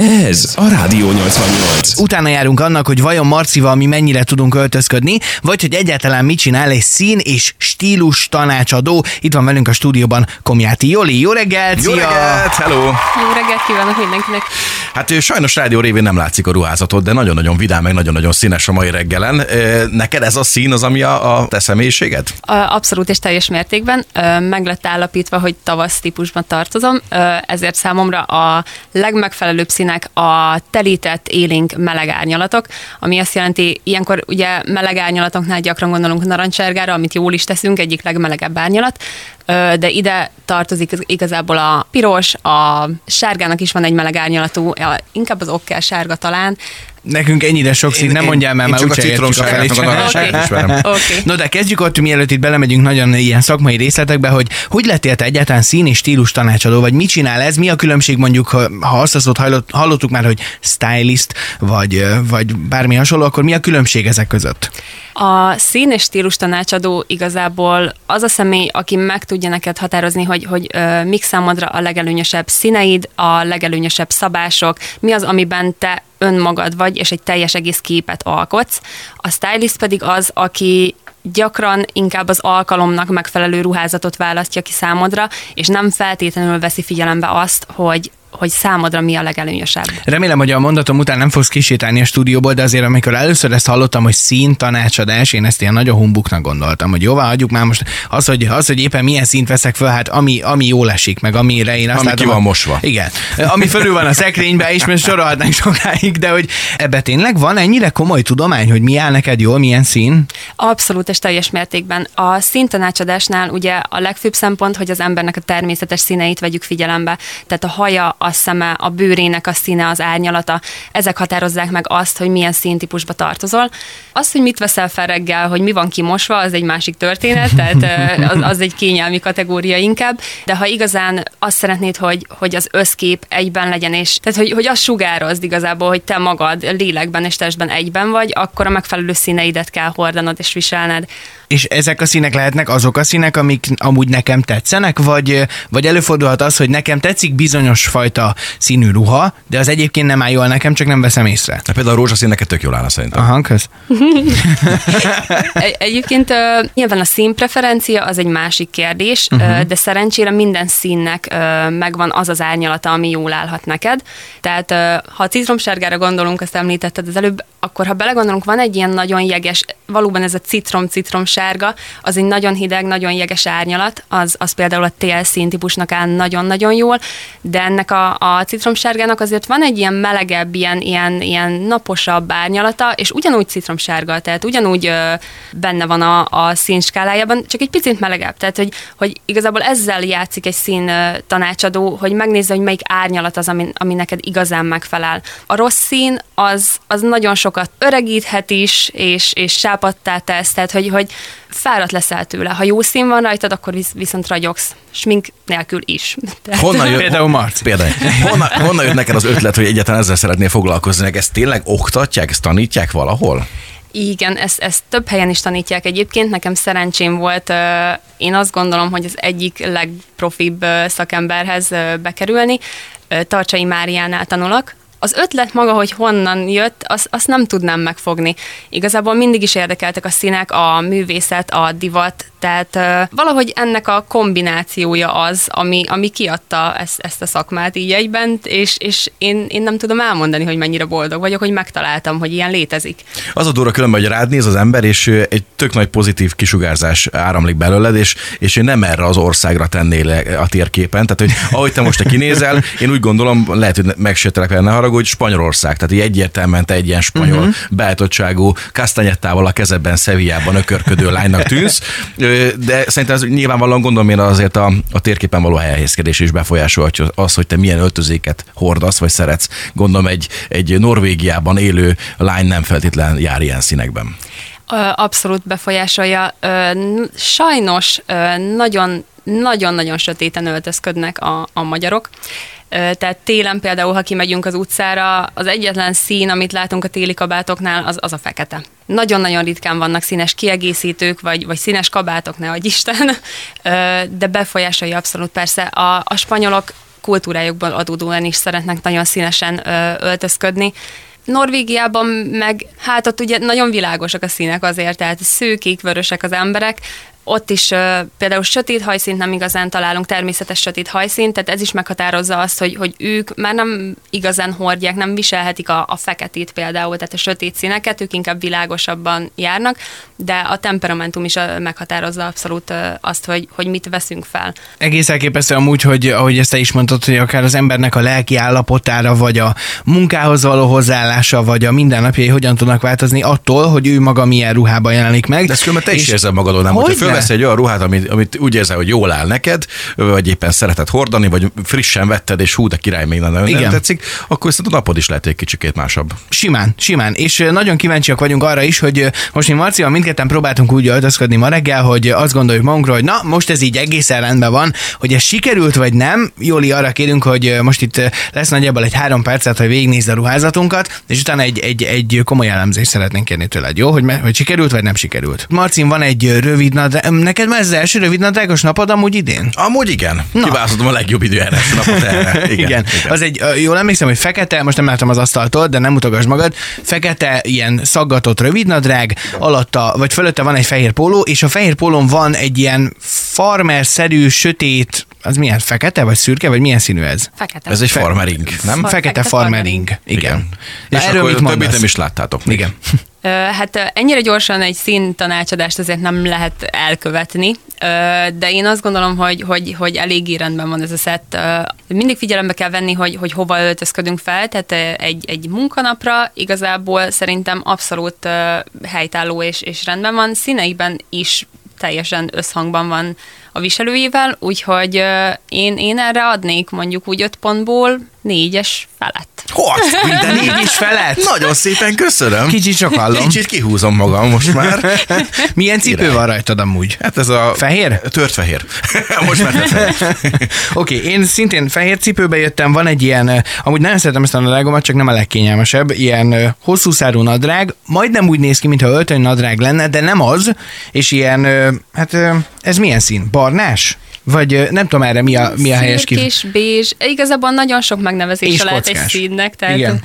Ez a Rádió 88. Utána járunk annak, hogy vajon Marcival mi mennyire tudunk öltözködni, vagy hogy egyáltalán mit csinál egy szín és stílus tanácsadó. Itt van velünk a stúdióban Komjáti Joli. Jó reggelt! Jó szia! reggelt, hello! Jó reggelt kívánok mindenkinek! Hát ő sajnos rádió révén nem látszik a ruházatot, de nagyon-nagyon vidám, meg nagyon-nagyon színes a mai reggelen. Neked ez a szín az, ami a, a te személyiséged? Abszolút és teljes mértékben meg lett állapítva, hogy tavasz típusban tartozom, ezért számomra a legmegfelelőbb színek a telített, élénk meleg árnyalatok, ami azt jelenti, ilyenkor ugye meleg árnyalatoknál gyakran gondolunk narancsárgára, amit jól is teszünk, egyik legmelegebb árnyalat, de ide tartozik az- igazából a piros, a sárgának is van egy meleg árnyalatú, inkább az okkel sárga talán, Nekünk ennyire sok szín, nem mondjál már, már csak a úgyse értjük a felét. narancsárgát Oké. ismerem. Oké. No de kezdjük ott, mielőtt itt belemegyünk nagyon ilyen szakmai részletekbe, hogy hogy lettél te egyáltalán szín és stílus tanácsadó, vagy mit csinál ez, mi a különbség mondjuk, ha azt a szót hallott, hallottuk már, hogy stylist, vagy, vagy bármi hasonló, akkor mi a különbség ezek között? A szín és stílus tanácsadó igazából az a személy, aki meg tudja neked határozni, hogy, hogy ö, mik számodra a legelőnyösebb színeid, a legelőnyösebb szabások, mi az, amiben te önmagad vagy, és egy teljes egész képet alkotsz. A stylist pedig az, aki gyakran inkább az alkalomnak megfelelő ruházatot választja ki számodra, és nem feltétlenül veszi figyelembe azt, hogy hogy számodra mi a legelőnyösebb. Remélem, hogy a mondatom után nem fogsz kisétálni a stúdióból, de azért amikor először ezt hallottam, hogy szín tanácsadás, én ezt ilyen nagyon humbuknak gondoltam, hogy jóvá hagyjuk már most az, hogy, az, hogy éppen milyen színt veszek föl, hát ami, ami jól esik, meg amire én azt Ami látom, ki van a- mosva. Igen. Ami fölül van a szekrénybe, és most sorolhatnánk sokáig, de hogy ebbe tényleg van ennyire komoly tudomány, hogy mi áll neked jól, milyen szín? Abszolút és teljes mértékben. A színtanácsadásnál ugye a legfőbb szempont, hogy az embernek a természetes színeit vegyük figyelembe. Tehát a haja, a szeme, a bőrének a színe, az árnyalata, ezek határozzák meg azt, hogy milyen színtípusba tartozol. Az, hogy mit veszel fel reggel, hogy mi van kimosva, az egy másik történet, tehát az, az egy kényelmi kategória inkább, de ha igazán azt szeretnéd, hogy, hogy az összkép egyben legyen, és tehát hogy, hogy azt sugározd igazából, hogy te magad lélekben és testben egyben vagy, akkor a megfelelő színeidet kell hordanod és viselned. És ezek a színek lehetnek azok a színek, amik amúgy nekem tetszenek, vagy, vagy előfordulhat az, hogy nekem tetszik bizonyos fajta színű ruha, de az egyébként nem áll jól nekem, csak nem veszem észre. Hát például a rózsaszín neked tök jól állna szerintem. Aha, kösz. Egy- Egyébként ö, nyilván a színpreferencia az egy másik kérdés, uh-huh. de szerencsére minden színnek ö, megvan az az árnyalata, ami jól állhat neked. Tehát ö, ha a citromsárgára gondolunk, azt említetted az előbb, akkor ha belegondolunk, van egy ilyen nagyon jeges, valóban ez a citrom-citrom sárga, az egy nagyon hideg, nagyon jeges árnyalat, az, az például a tél színtípusnak áll nagyon-nagyon jól, de ennek a, a citromsárgának azért van egy ilyen melegebb, ilyen, ilyen, ilyen naposabb árnyalata, és ugyanúgy citromsárga, tehát ugyanúgy ö, benne van a, a színskálájában, csak egy picit melegebb. Tehát, hogy, hogy igazából ezzel játszik egy szín tanácsadó, hogy megnézze, hogy melyik árnyalat az, ami, ami neked igazán megfelel. A rossz szín az, az nagyon sokat öregíthet is, és, és sápadtá tesz, tehát, hogy, hogy fáradt leszel tőle. Ha jó szín van rajtad, akkor visz, viszont ragyogsz. Smink nélkül is. Tehát, Honnan jött, Például Marci. Például. Honnan, honnan jött neked az ötlet, hogy egyáltalán ezzel szeretnél foglalkozni? Ezt tényleg oktatják, ezt tanítják valahol? Igen, ezt, ezt több helyen is tanítják egyébként. Nekem szerencsém volt, én azt gondolom, hogy az egyik legprofibb szakemberhez bekerülni. Tarcsai Máriánál tanulok. Az ötlet maga, hogy honnan jött, azt, azt nem tudnám megfogni. Igazából mindig is érdekeltek a színek, a művészet, a divat, tehát valahogy ennek a kombinációja az, ami, ami kiadta ezt, ezt a szakmát így egyben, és, és én, én nem tudom elmondani, hogy mennyire boldog vagyok, hogy megtaláltam, hogy ilyen létezik. Az a durva különben, hogy rád néz az ember, és egy tök nagy pozitív kisugárzás áramlik belőled, és, és én nem erre az országra tennél a térképen. Tehát, hogy ahogy te most te kinézel, én úgy gondolom, lehet, hogy megsértelek ne haragudj, Spanyolország. Tehát így egyértelműen te egy ilyen spanyol uh-huh. beállítottságú kasztanyettával a kezedben, Szevijában ökörködő lánynak tűnsz. De szerintem ez nyilvánvalóan gondolom én azért a, a térképen való helyhelyezkedés is befolyásolhatja az, hogy te milyen öltözéket hordasz, vagy szeretsz. Gondolom egy, egy Norvégiában élő lány nem feltétlen jár ilyen színekben. Abszolút befolyásolja. Sajnos nagyon nagyon-nagyon sötéten öltözködnek a, a magyarok. Tehát télen például, ha kimegyünk az utcára, az egyetlen szín, amit látunk a téli kabátoknál, az, az a fekete. Nagyon-nagyon ritkán vannak színes kiegészítők, vagy, vagy színes kabátok, ne adj Isten, de befolyásolja abszolút persze. A, a spanyolok kultúrájukból adódóan is szeretnek nagyon színesen öltözködni. Norvégiában meg, hát ott ugye nagyon világosak a színek azért, tehát szőkék, vörösek az emberek, ott is például sötét hajszínt nem igazán találunk, természetes sötét hajszínt, tehát ez is meghatározza azt, hogy, hogy ők már nem igazán hordják, nem viselhetik a, a feketét például, tehát a sötét színeket, ők inkább világosabban járnak, de a temperamentum is meghatározza abszolút azt, hogy, hogy mit veszünk fel. Egész elképesztő amúgy, hogy ahogy ezt te is mondtad, hogy akár az embernek a lelki állapotára, vagy a munkához való hozzáállása, vagy a mindennapjai hogyan tudnak változni attól, hogy ő maga milyen ruhában jelenik meg. De ezt különben te is És- érzed magadon, nem? Hogyne? Fölvesz egy olyan ruhát, amit, amit úgy érzel, hogy jól áll neked, vagy éppen szereted hordani, vagy frissen vetted, és hú, de király még nagyon Igen. nem tetszik, akkor viszont a napod is lehet egy kicsikét másabb. Simán, simán. És nagyon kíváncsiak vagyunk arra is, hogy most mi Marcival mindketten próbáltunk úgy öltözködni ma reggel, hogy azt gondoljuk magunkra, hogy na, most ez így egészen rendben van, hogy ez sikerült vagy nem. Jóli, arra kérünk, hogy most itt lesz nagyjából egy három percet, hogy végignézd a ruházatunkat, és utána egy, egy, egy komoly elemzést szeretnénk kérni tőled, jó? Hogy, hogy sikerült vagy nem sikerült. Marcin, van egy rövid neked már ez az első rövid nadrágos napod amúgy idén? Amúgy igen. Kiválasztottam a legjobb időjárás napot erre. Igen, Igen. igen. Az egy, jól emlékszem, hogy fekete, most nem látom az asztaltól, de nem mutogass magad, fekete, ilyen szaggatott rövidnadrág, alatta, vagy fölötte van egy fehér póló, és a fehér pólón van egy ilyen farmer-szerű, sötét, az milyen, fekete, vagy szürke, vagy milyen színű ez? Fekete. Ez egy farmering, nem? Far- Fekete fekete farmering. Igen. Na, És erről akkor mit többit nem is láttátok. még. Igen. Hát ennyire gyorsan egy színtanácsadást azért nem lehet elkövetni, de én azt gondolom, hogy, hogy, hogy eléggé rendben van ez a szett. Mindig figyelembe kell venni, hogy, hogy hova öltözködünk fel, tehát egy, egy munkanapra igazából szerintem abszolút helytálló és, és rendben van. Színeiben is teljesen összhangban van a viselőjével, úgyhogy én, én erre adnék mondjuk úgy öt pontból négyes felett. Hogy? Minden Négy is felett? Nagyon szépen köszönöm. Kicsit csak hallom. Kicsit kihúzom magam most már. Milyen cipő Király. van rajtad amúgy? Hát ez a... Fehér? Tört fehér. most már fehér. Oké, okay, én szintén fehér cipőbe jöttem, van egy ilyen, amúgy nagyon szeretem ezt a nadrágomat, csak nem a legkényelmesebb, ilyen hosszú szárú nadrág, majdnem úgy néz ki, mintha öltöny nadrág lenne, de nem az, és ilyen, hát ez milyen szín? Barnás? Vagy nem tudom erre mi a, mi a helyes kif... Szürkés, bézs, igazából nagyon sok megnevezése És lehet egy színnek, tehát Igen.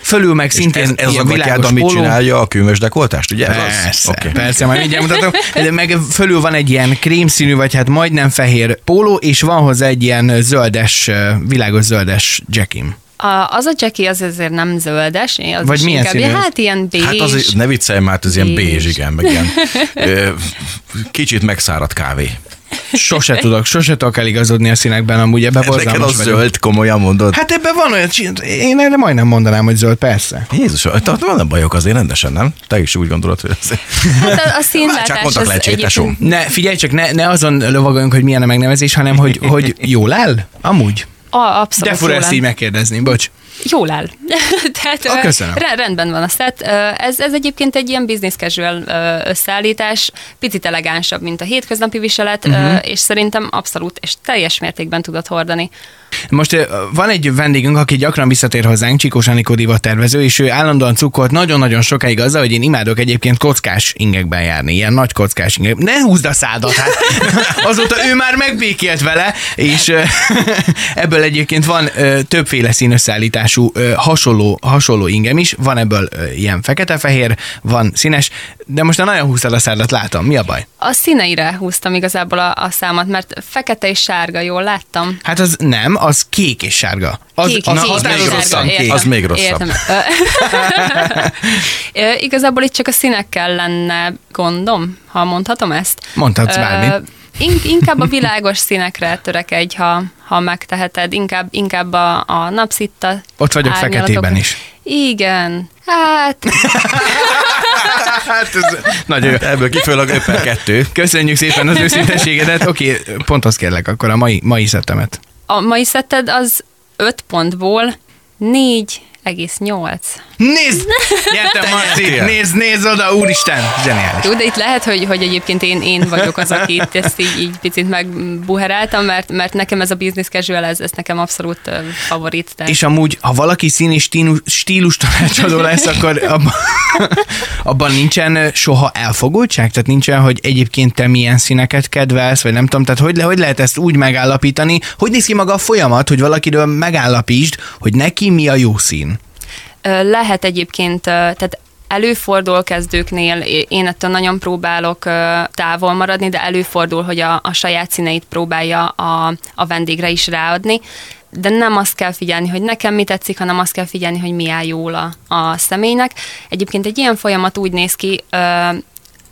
Fölül meg És szintén ez, ez az a gatyád, világos amit póló. csinálja a kőmös dekoltást, ugye? Ez Persze, az? okay. Persze, majd mindjárt mutatom. De meg fölül van egy ilyen krémszínű, vagy hát majdnem fehér póló, és van hozzá egy ilyen zöldes, világos zöldes jackim. A, az a Jackie az azért nem zöldes, az Vagy is milyen inkább, színű ez? hát ilyen bézs. Hát az, ne viccelj már, ez ilyen Bézs. bézs, igen, meg ilyen ö, kicsit megszáradt kávé. Sose tudok, sose tudok eligazodni a színekben, amúgy ebbe Neked az vagyok. zöld, komolyan mondod? Hát ebben van olyan, én erre majdnem mondanám, hogy zöld, persze. Jézus, tehát van bajok azért rendesen, nem? Te is úgy gondolod, hogy ez... Hát a, a Csak színlátás mondtak az lecsét, tesó. egyébként Ne, figyelj csak, ne, ne azon lovagoljunk, hogy milyen a megnevezés, hanem hogy, hogy jól áll? Amúgy. a, abszolút De fura ezt így megkérdezni, bocs. Jól áll. Tehát Ah, köszönöm. re- rendben van a set. Ö, Ez, ez egyébként egy ilyen business casual összeállítás, picit elegánsabb, mint a hétköznapi viselet, uh-huh. és szerintem abszolút és teljes mértékben tudod hordani. Most van egy vendégünk, aki gyakran visszatér hozzánk, Csikós Anikó tervező, és ő állandóan cukkolt nagyon-nagyon sokáig azzal, hogy én imádok egyébként kockás ingekben járni, ilyen nagy kockás ingek. Ne húzd a szádat, hát azóta ő már megbékélt vele, és ebből egyébként van többféle színösszállítású ö, hasonló, hasonló ingem is, van ebből ö, ilyen fekete-fehér, van színes, de most nagyon húztad a szádat, látom, mi a baj? A színeire húztam igazából a, a számat, mert fekete és sárga, jól láttam? Hát az nem, az kék és sárga. Az, Kék, az, kék, az még rosszabb. értem, Az még rosszabb. Értem. Igazából itt csak a színekkel lenne gondom, ha mondhatom ezt. Mondhatsz bármit. In- Inkább a világos színekre törekedj, ha, ha megteheted, inkább, inkább a, a napszitta Ott vagyok árnyalatok. feketében is. Igen, hát Hát ez nagyon jó. Ebből kifolyólag 5 per 2. Köszönjük szépen az őszinteségedet. Oké, okay, ponthoz kérlek akkor a mai, mai szettemet. a mai szetted az 5 pontból 4,8. Nézd! Nyertem, Marci! Nézd, nézd oda, úristen! Zseniális. Jó, de itt lehet, hogy, hogy egyébként én, én vagyok az, aki itt ezt így, így picit megbuheráltam, mert, mert nekem ez a business casual, ez, ez nekem abszolút favorit. Tehát És amúgy, ha valaki szín és stílus, stílus tanácsadó lesz, akkor abban, abban nincsen soha elfogultság? Tehát nincsen, hogy egyébként te milyen színeket kedvelsz, vagy nem tudom, tehát hogy, le, hogy lehet ezt úgy megállapítani? Hogy néz ki maga a folyamat, hogy valakiről megállapítsd, hogy neki mi a jó szín? Lehet egyébként, tehát előfordul kezdőknél, én ettől nagyon próbálok távol maradni, de előfordul, hogy a, a saját színeit próbálja a, a vendégre is ráadni, de nem azt kell figyelni, hogy nekem mi tetszik, hanem azt kell figyelni, hogy mi áll jól a, a személynek. Egyébként egy ilyen folyamat úgy néz ki,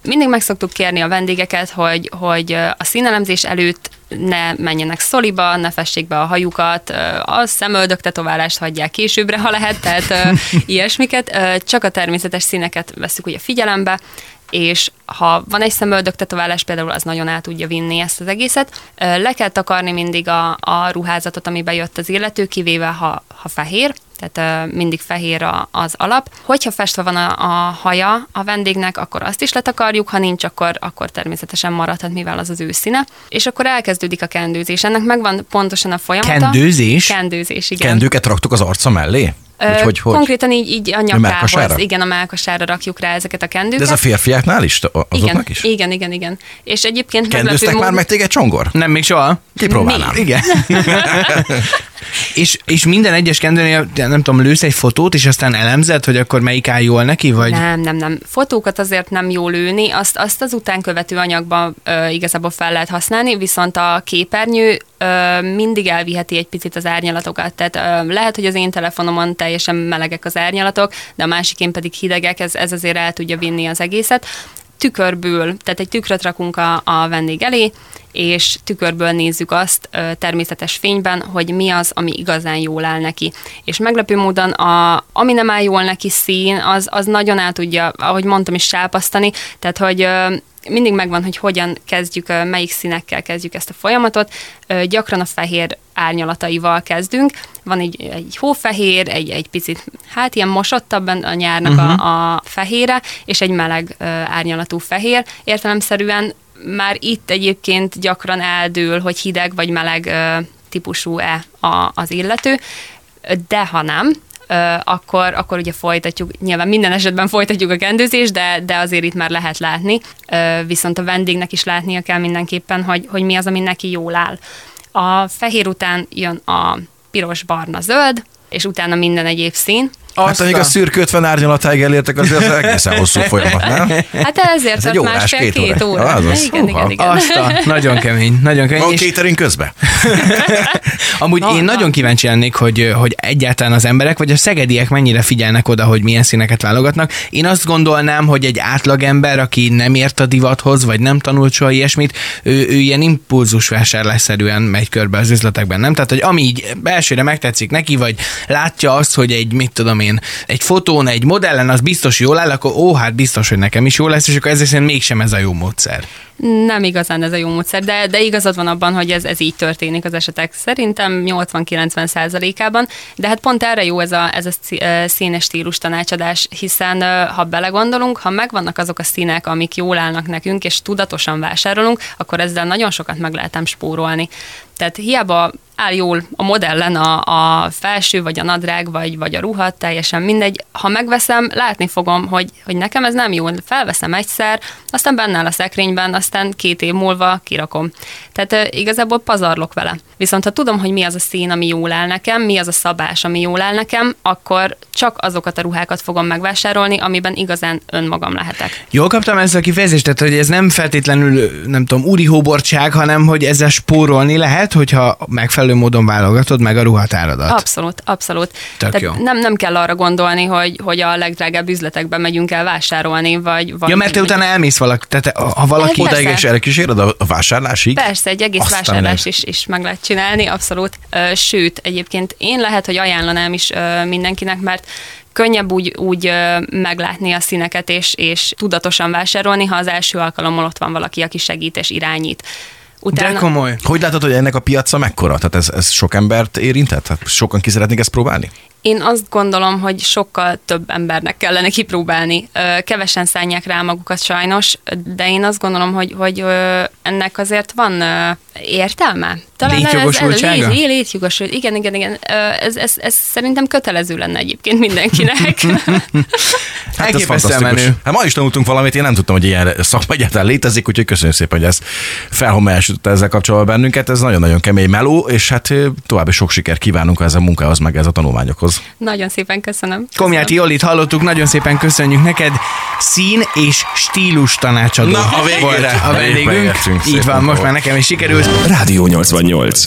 mindig meg szoktuk kérni a vendégeket, hogy, hogy a színelemzés előtt ne menjenek szoliba, ne fessék be a hajukat, a szemöldök tetoválást hagyják későbbre, ha lehet, tehát ilyesmiket. Csak a természetes színeket veszük ugye figyelembe, és ha van egy szemöldök tetoválás, például az nagyon el tudja vinni ezt az egészet. Le kell takarni mindig a, a ruházatot, amibe jött az illető, kivéve ha, ha fehér, tehát ö, mindig fehér a, az alap. Hogyha festve van a, a haja a vendégnek, akkor azt is letakarjuk, ha nincs, akkor, akkor természetesen maradhat, mivel az az ő színe. És akkor elkezdődik a kendőzés. Ennek megvan pontosan a folyamata. Kendőzés? Kendőzés, igen. Kendőket raktuk az arca mellé? Hogy, hogy, hogy? Konkrétan így, így a nyakához. Igen, a melkasára rakjuk rá ezeket a kendőket. De ez a férfiaknál is? Azoknak igen, is? igen, igen, igen. És egyébként Kendőztek már módon- meg téged csongor? Nem, még soha. Kipróbálnám. Igen. és, és minden egyes kendőnél, nem tudom, lősz egy fotót, és aztán elemzed, hogy akkor melyik áll jól neki, vagy... Nem, nem, nem. Fotókat azért nem jó lőni, azt, azt az utánkövető anyagban ö, igazából fel lehet használni, viszont a képernyő mindig elviheti egy picit az árnyalatokat. Tehát lehet, hogy az én telefonomon teljesen melegek az árnyalatok, de a másikén pedig hidegek, ez, ez azért el tudja vinni az egészet. Tükörből, tehát egy tükröt rakunk a, a vendég elé, és tükörből nézzük azt természetes fényben, hogy mi az, ami igazán jól áll neki. És meglepő módon, a, ami nem áll jól neki szín, az, az nagyon el tudja, ahogy mondtam is, sápasztani, tehát hogy mindig megvan, hogy hogyan kezdjük, melyik színekkel kezdjük ezt a folyamatot. Gyakran a fehér árnyalataival kezdünk. Van egy, egy hófehér, egy, egy picit, hát ilyen mosottabb a nyárnak uh-huh. a, a fehére, és egy meleg ö, árnyalatú fehér. Értelemszerűen már itt egyébként gyakran eldől, hogy hideg vagy meleg ö, típusú-e a, az illető, de ha nem, akkor, akkor ugye folytatjuk, nyilván minden esetben folytatjuk a kendőzést, de, de azért itt már lehet látni, viszont a vendégnek is látnia kell mindenképpen, hogy, hogy mi az, ami neki jól áll. A fehér után jön a piros, barna, zöld, és utána minden egyéb szín. Hát Azt amíg a- a szürk 50 árnyalatáig elértek, azért az egészen hosszú folyamat, nem? Hát ezért Ez egy órás, másfél-két két óra. óra. Az az. Igen, igen, igen. Azt a, nagyon kemény, nagyon kemény. Van És catering közben? amúgy Van, én van. nagyon kíváncsi lennék, hogy, hogy egyáltalán az emberek, vagy a szegediek mennyire figyelnek oda, hogy milyen színeket válogatnak. Én azt gondolnám, hogy egy átlagember, aki nem ért a divathoz, vagy nem tanult soha ilyesmit, ő, ő ilyen impulzus vásárlásszerűen megy körbe az üzletekben, nem? Tehát, hogy ami így elsőre megtetszik neki, vagy látja azt, hogy egy, mit tudom én, egy fotón, egy modellen az biztos jól áll, akkor ó, hát biztos, hogy nekem is jó lesz, és akkor ezért mégsem ez a jó módszer. Nem igazán ez a jó módszer, de, de igazad van abban, hogy ez, ez így történik az esetek szerintem 80-90 százalékában, de hát pont erre jó ez a, ez a színes stílus tanácsadás, hiszen ha belegondolunk, ha megvannak azok a színek, amik jól állnak nekünk, és tudatosan vásárolunk, akkor ezzel nagyon sokat meg lehetem spórolni. Tehát hiába áll jól a modellen a, a felső, vagy a nadrág, vagy, vagy a ruha, teljesen mindegy. Ha megveszem, látni fogom, hogy, hogy nekem ez nem jó. Felveszem egyszer, aztán benne a szekrényben, aztán két év múlva kirakom. Tehát igazából pazarlok vele. Viszont ha tudom, hogy mi az a szín, ami jól áll nekem, mi az a szabás, ami jól áll nekem, akkor csak azokat a ruhákat fogom megvásárolni, amiben igazán önmagam lehetek. Jól kaptam ezt a kifejezést, tehát hogy ez nem feltétlenül, nem tudom, úri hóbortság, hanem hogy ezzel spórolni lehet, hogyha megfelelő módon válogatod meg a ruhatáradat. Abszolút, abszolút. Tök Tehát jó. Nem, nem kell arra gondolni, hogy, hogy a legdrágább üzletekbe megyünk el vásárolni, vagy... vagy Ja, mert te utána elmész valaki, tehát ha valaki... Persze. Odaig és elkíséred a a vásárlásig? Persze, egy egész Aztán vásárlás is, is meg lehet csinálni, abszolút. Sőt, egyébként én lehet, hogy ajánlanám is mindenkinek, mert könnyebb úgy, úgy meglátni a színeket, és, és tudatosan vásárolni, ha az első alkalommal ott van valaki, aki segít és irányít. De komoly. Hogy látod, hogy ennek a piaca mekkora? Tehát ez, ez sok embert érintett? Hát sokan ki szeretnék ezt próbálni? Én azt gondolom, hogy sokkal több embernek kellene kipróbálni. Kevesen szállják rá magukat sajnos, de én azt gondolom, hogy, hogy ennek azért van értelme. Létjogosultsága? Ez, ez, lét, létjogosult, igen, igen, igen. Ez, ez, ez szerintem kötelező lenne egyébként mindenkinek. Hát ez Elképesztően fantasztikus. menő. Hát ma is tanultunk valamit, én nem tudtam, hogy ilyen szakma egyáltalán létezik, úgyhogy köszönjük szépen, hogy ezt felhomályosította ezzel kapcsolatban bennünket. Ez nagyon-nagyon kemény meló, és hát további sok sikert kívánunk ez a munkához, meg ez a tanulmányokhoz. Nagyon szépen köszönöm. Komjáti Jolit hallottuk, nagyon szépen köszönjük neked. Szín és stílus tanácsadó Na, a végére. volt a vendégünk. Így van, most már nekem is sikerült. Rádió 88.